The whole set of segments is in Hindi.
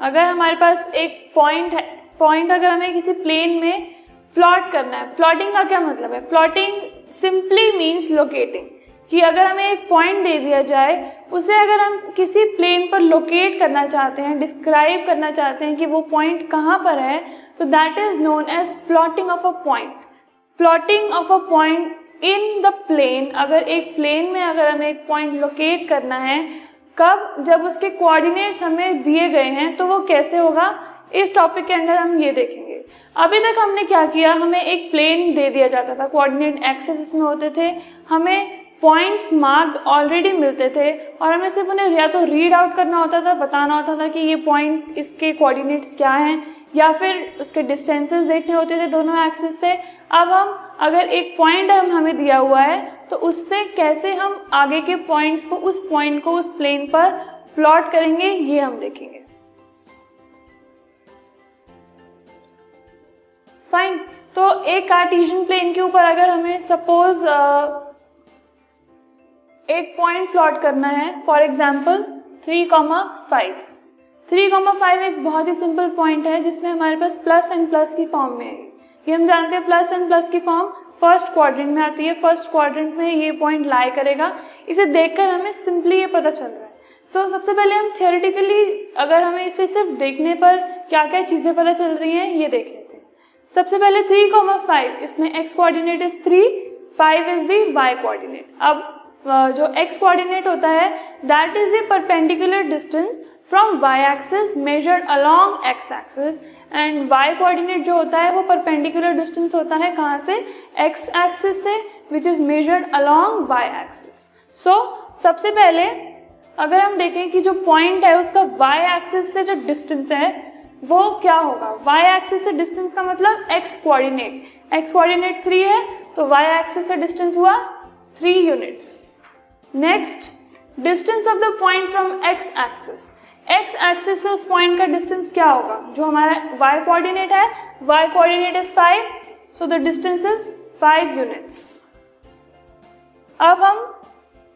अगर हमारे पास एक पॉइंट है पॉइंट अगर हमें किसी प्लेन में प्लॉट करना है प्लॉटिंग का क्या मतलब है? प्लॉटिंग सिंपली मीन्स लोकेटिंग कि अगर हमें एक पॉइंट दे दिया जाए, उसे अगर हम किसी प्लेन पर लोकेट करना चाहते हैं डिस्क्राइब करना चाहते हैं कि वो पॉइंट कहाँ पर है तो that is known as plotting of a point plotting of a point in the plane अगर एक प्लेन में अगर हमें एक पॉइंट लोकेट करना है कब जब उसके कोऑर्डिनेट्स हमें दिए गए हैं तो वो कैसे होगा, इस टॉपिक के अंदर हम ये देखेंगे। अभी तक हमने क्या किया, हमें एक प्लेन दे दिया जाता था कोऑर्डिनेट एक्सेस उसमें होते थे, हमें पॉइंट्स मार्क्ड ऑलरेडी मिलते थे, और हमें सिर्फ़ उन्हें या तो रीड आउट करना होता था, बताना होता था कि ये पॉइंट इसके कोऑर्डिनेट्स क्या हैं, या फिर उसके डिस्टेंसेस देखने होते थे दोनों एक्सेस से। अब हम, अगर एक पॉइंट हम हमें दिया हुआ है तो उससे कैसे हम आगे के पॉइंट्स को, उस पॉइंट को, उस प्लेन पर प्लॉट करेंगे, ये हम देखेंगे। फाइन तो एक कार्टिशियन प्लेन के ऊपर अगर हमें सपोज़ एक पॉइंट प्लॉट करना है for example three comma five three comma five एक बहुत ही सिंपल पॉइंट है, जिसमें हमारे पास प्लस एंड प्लस की फॉर्म में है। ये हम जानते हैं प्लस एंड प्लस की फॉर्म फ़र्स्ट क्वाड्रेंट में आती है फ़र्स्ट क्वाड्रेंट में ये पॉइंट लाई करेगा। इसे देखकर हमें सिंपली ये पता चल रहा है। सो so, सबसे पहले हम थियोरिटिकली अगर हमें इसे सिर्फ़ देखने पर क्या क्या चीज़ें पता चल रही हैं ये देख लेते हैं। सबसे पहले थ्री कॉमा फाइव इसमें x coordinate is three five is the y coordinate अब जो x कोऑर्डिनेट होता है that is a perpendicular distance from y axis measured along x axis and y coordinate जो होता है वो परपेंडिकुलर डिस्टेंस होता है कहाँ से? X एक्सिस से which is measured along y axis so सबसे पहले, अगर हम देखें कि जो पॉइंट है, उसका y एक्सिस से जो डिस्टेंस है, वो क्या होगा? Y एक्सिस से डिस्टेंस का मतलब x coordinate x coordinate three है तो y एक्सिस से डिस्टेंस हुआ three units next distance of the point from x axis x axis से उस पॉइंट का डिस्टेंस क्या होगा? जो हमारा y कोऑर्डिनेट है y coordinate is five so the distance is five units अब हम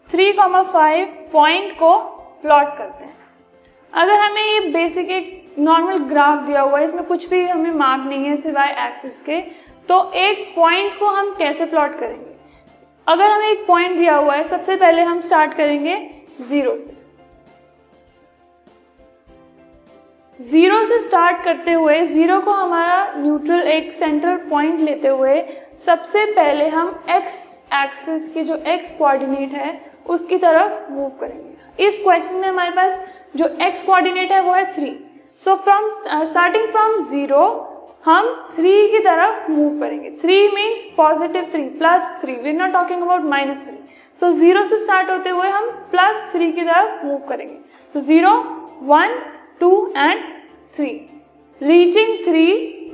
थ्री कॉमा फाइव पॉइंट को प्लॉट करते हैं। अगर हमें ये बेसिक एक नॉर्मल ग्राफ दिया हुआ है, इसमें कुछ भी हमें मार्क नहीं है सिवाय एक्सिस के तो एक पॉइंट को हम कैसे प्लॉट करेंगे? अगर हमें एक पॉइंट दिया हुआ है, सबसे पहले हम स्टार्ट करेंगे ज़ीरो से। ज़ीरो से स्टार्ट करते हुए ज़ीरो को हमारा न्यूट्रल एक सेंट्रल पॉइंट लेते हुए सबसे पहले हम एक्स एक्सिस की जो एक्स कोऑर्डिनेट है, उसकी तरफ़ मूव करेंगे। इस क्वेश्चन में हमारे पास जो एक्स कोऑर्डिनेट है, वो है three so from starting from zero हम थ्री की तरफ़ मूव करेंगे। Three means positive three plus three we not talking about minus three so zero से स्टार्ट होते हुए हम प्लस थ्री की तरफ़ मूव करेंगे। तो zero one two and three reaching three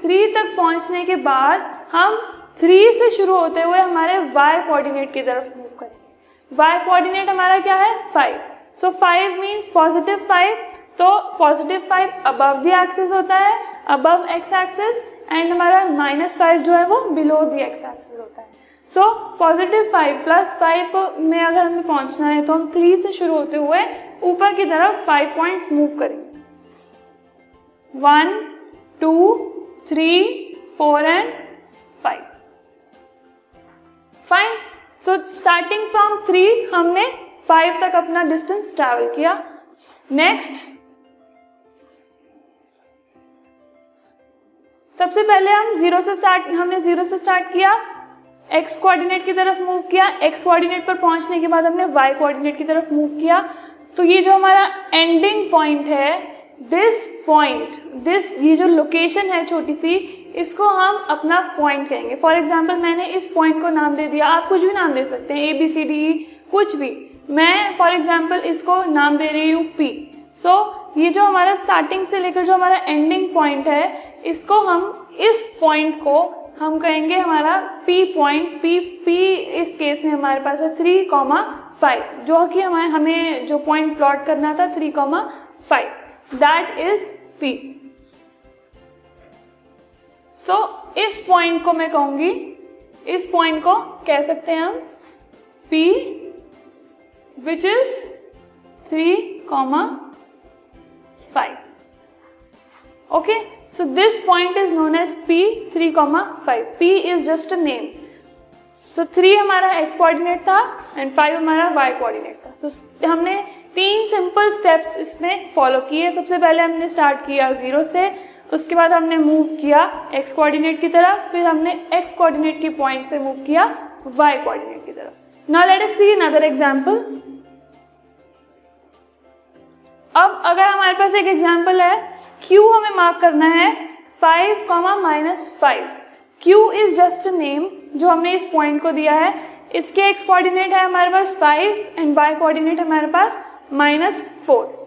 three तक पहुँचने के बाद हम थ्री से शुरू होते हुए हमारे वाई कोऑर्डिनेट की तरफ़ मूव करेंगे। वाई कोऑर्डिनेट हमारा क्या है? Five so five means positive five तो positive five above the axis होता है अबव एक्स एक्सिस एंड हमारा माइनस फाइव जो है वो बिलो दी एक्स एक्सिस होता है। So positive five plus five में अगर हमें पहुँचना है तो हम थ्री से शुरू होते हुए ऊपर की तरफ़ फाइव पॉइंट्स मूव करेंगे। One two three four and five fine so starting from three हमने फाइव तक अपना डिस्टेंस ट्रैवल किया. नेक्स्ट सबसे पहले हम ज़ीरो से स्टार्ट हमने ज़ीरो से स्टार्ट किया. एक्स कोऑर्डिनेट की तरफ़ मूव किया. एक्स कोऑर्डिनेट पर पहुँचने के बाद हमने वाई कोऑर्डिनेट की तरफ़ मूव किया. तो ये जो हमारा एंडिंग पॉइंट है दिस पॉइंट दिस ये जो लोकेशन है छोटी सी इसको हम अपना पॉइंट कहेंगे। फॉर एग्ज़ाम्पल मैंने इस पॉइंट को नाम दे दिया। आप कुछ भी नाम दे सकते हैं। ए बी सी डी कुछ भी। मैं फॉर एग्ज़ाम्पल इसको नाम दे रही हूँ पी सो so, ये जो हमारा स्टार्टिंग से लेकर जो हमारा एंडिंग पॉइंट है इसको हम इस पॉइंट को हम कहेंगे हमारा P पॉइंट P P इस केस में हमारे पास है थ्री कॉमा फाइव जो कि हमारे हमें जो पॉइंट प्लॉट करना था three comma five that is P so so, इस पॉइंट को मैं कहूँगी इस पॉइंट को कह सकते हैं हम P which is three comma five okay so this point is known as p 3 comma 5 p is just a name. So 3 हमारा एक्स कोऑर्डिनेट था एंड फाइव हमारा वाई कोऑर्डिनेट था. सो so हमने तीन सिंपल स्टेप्स इसमें फॉलो किए. सबसे पहले हमने स्टार्ट किया ज़ीरो से उसके बाद हमने मूव किया x कोऑर्डिनेट की तरफ़, फिर हमने x कोऑर्डिनेट की पॉइंट से मूव किया y कोऑर्डिनेट की तरफ़. Now let us see another example अब अगर हमारे पास एक एग्ज़ाम्पल है, Q हमें मार्क करना है five comma minus five Q is just a name जो हमने इस पॉइंट को दिया है. इसके एक्स कोऑर्डिनेट है हमारे पास फाइव एंड वाई कोऑर्डिनेट हमारे पास minus four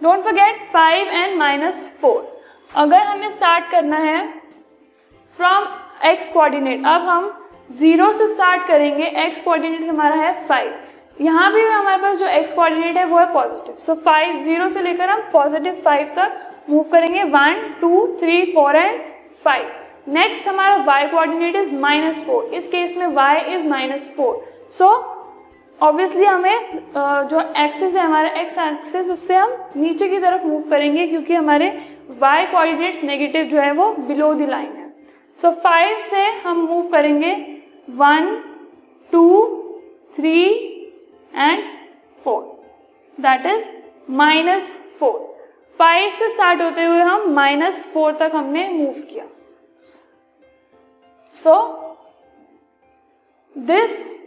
don't forget five and minus four अगर हमें स्टार्ट करना है फ्रॉम एक्स कोऑर्डिनेट अब हम ज़ीरो से स्टार्ट करेंगे एक्स कोऑर्डिनेट हमारा है फाइव यहाँ भी हमारे पास जो एक्स कोऑर्डिनेट है, वो है पॉजिटिव सो फाइव ज़ीरो से लेकर हम पॉजिटिव फाइव तक मूव करेंगे. One two three four and five next हमारा Y coordinate is minus four इस केस में Y is minus four so obviously हमें जो एक्सेस है हमारा एक्स एक्सेस उससे हम नीचे की तरफ़ मूव करेंगे क्योंकि हमारे वाई कोऑर्डिनेट्स नेगेटिव जो है वो बिलो द लाइन है। सो so, फाइव से हम मूव करेंगे। One two three and four that is minus four five से स्टार्ट होते हुए हम माइनस फोर तक हमने मूव किया। So this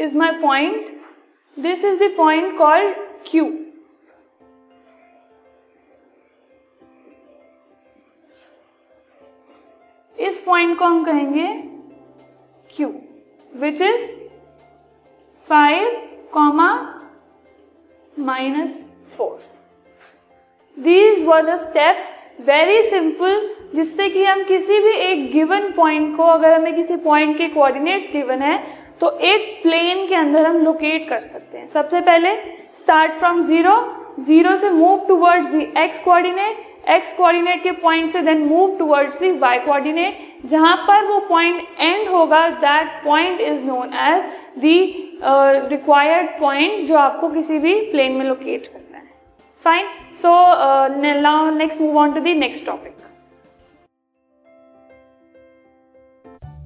is my point this is the point called Q इस पॉइंट को हम कहेंगे Q which is five comma minus four these were the steps very simple जिससे कि हम किसी भी एक गिवन पॉइंट को, अगर हमें किसी पॉइंट के कोऑर्डिनेट्स गिवन है तो एक प्लेन के अंदर हम लोकेट कर सकते हैं। सबसे पहले स्टार्ट फ्रॉम ज़ीरो ज़ीरो से move towards the X coordinate X coordinate के पॉइंट से then move towards the Y coordinate जहाँ पर वो पॉइंट एंड होगा that point is known as the required point जो आपको किसी भी प्लेन में लोकेट करना है। Fine so now next move on to the next topic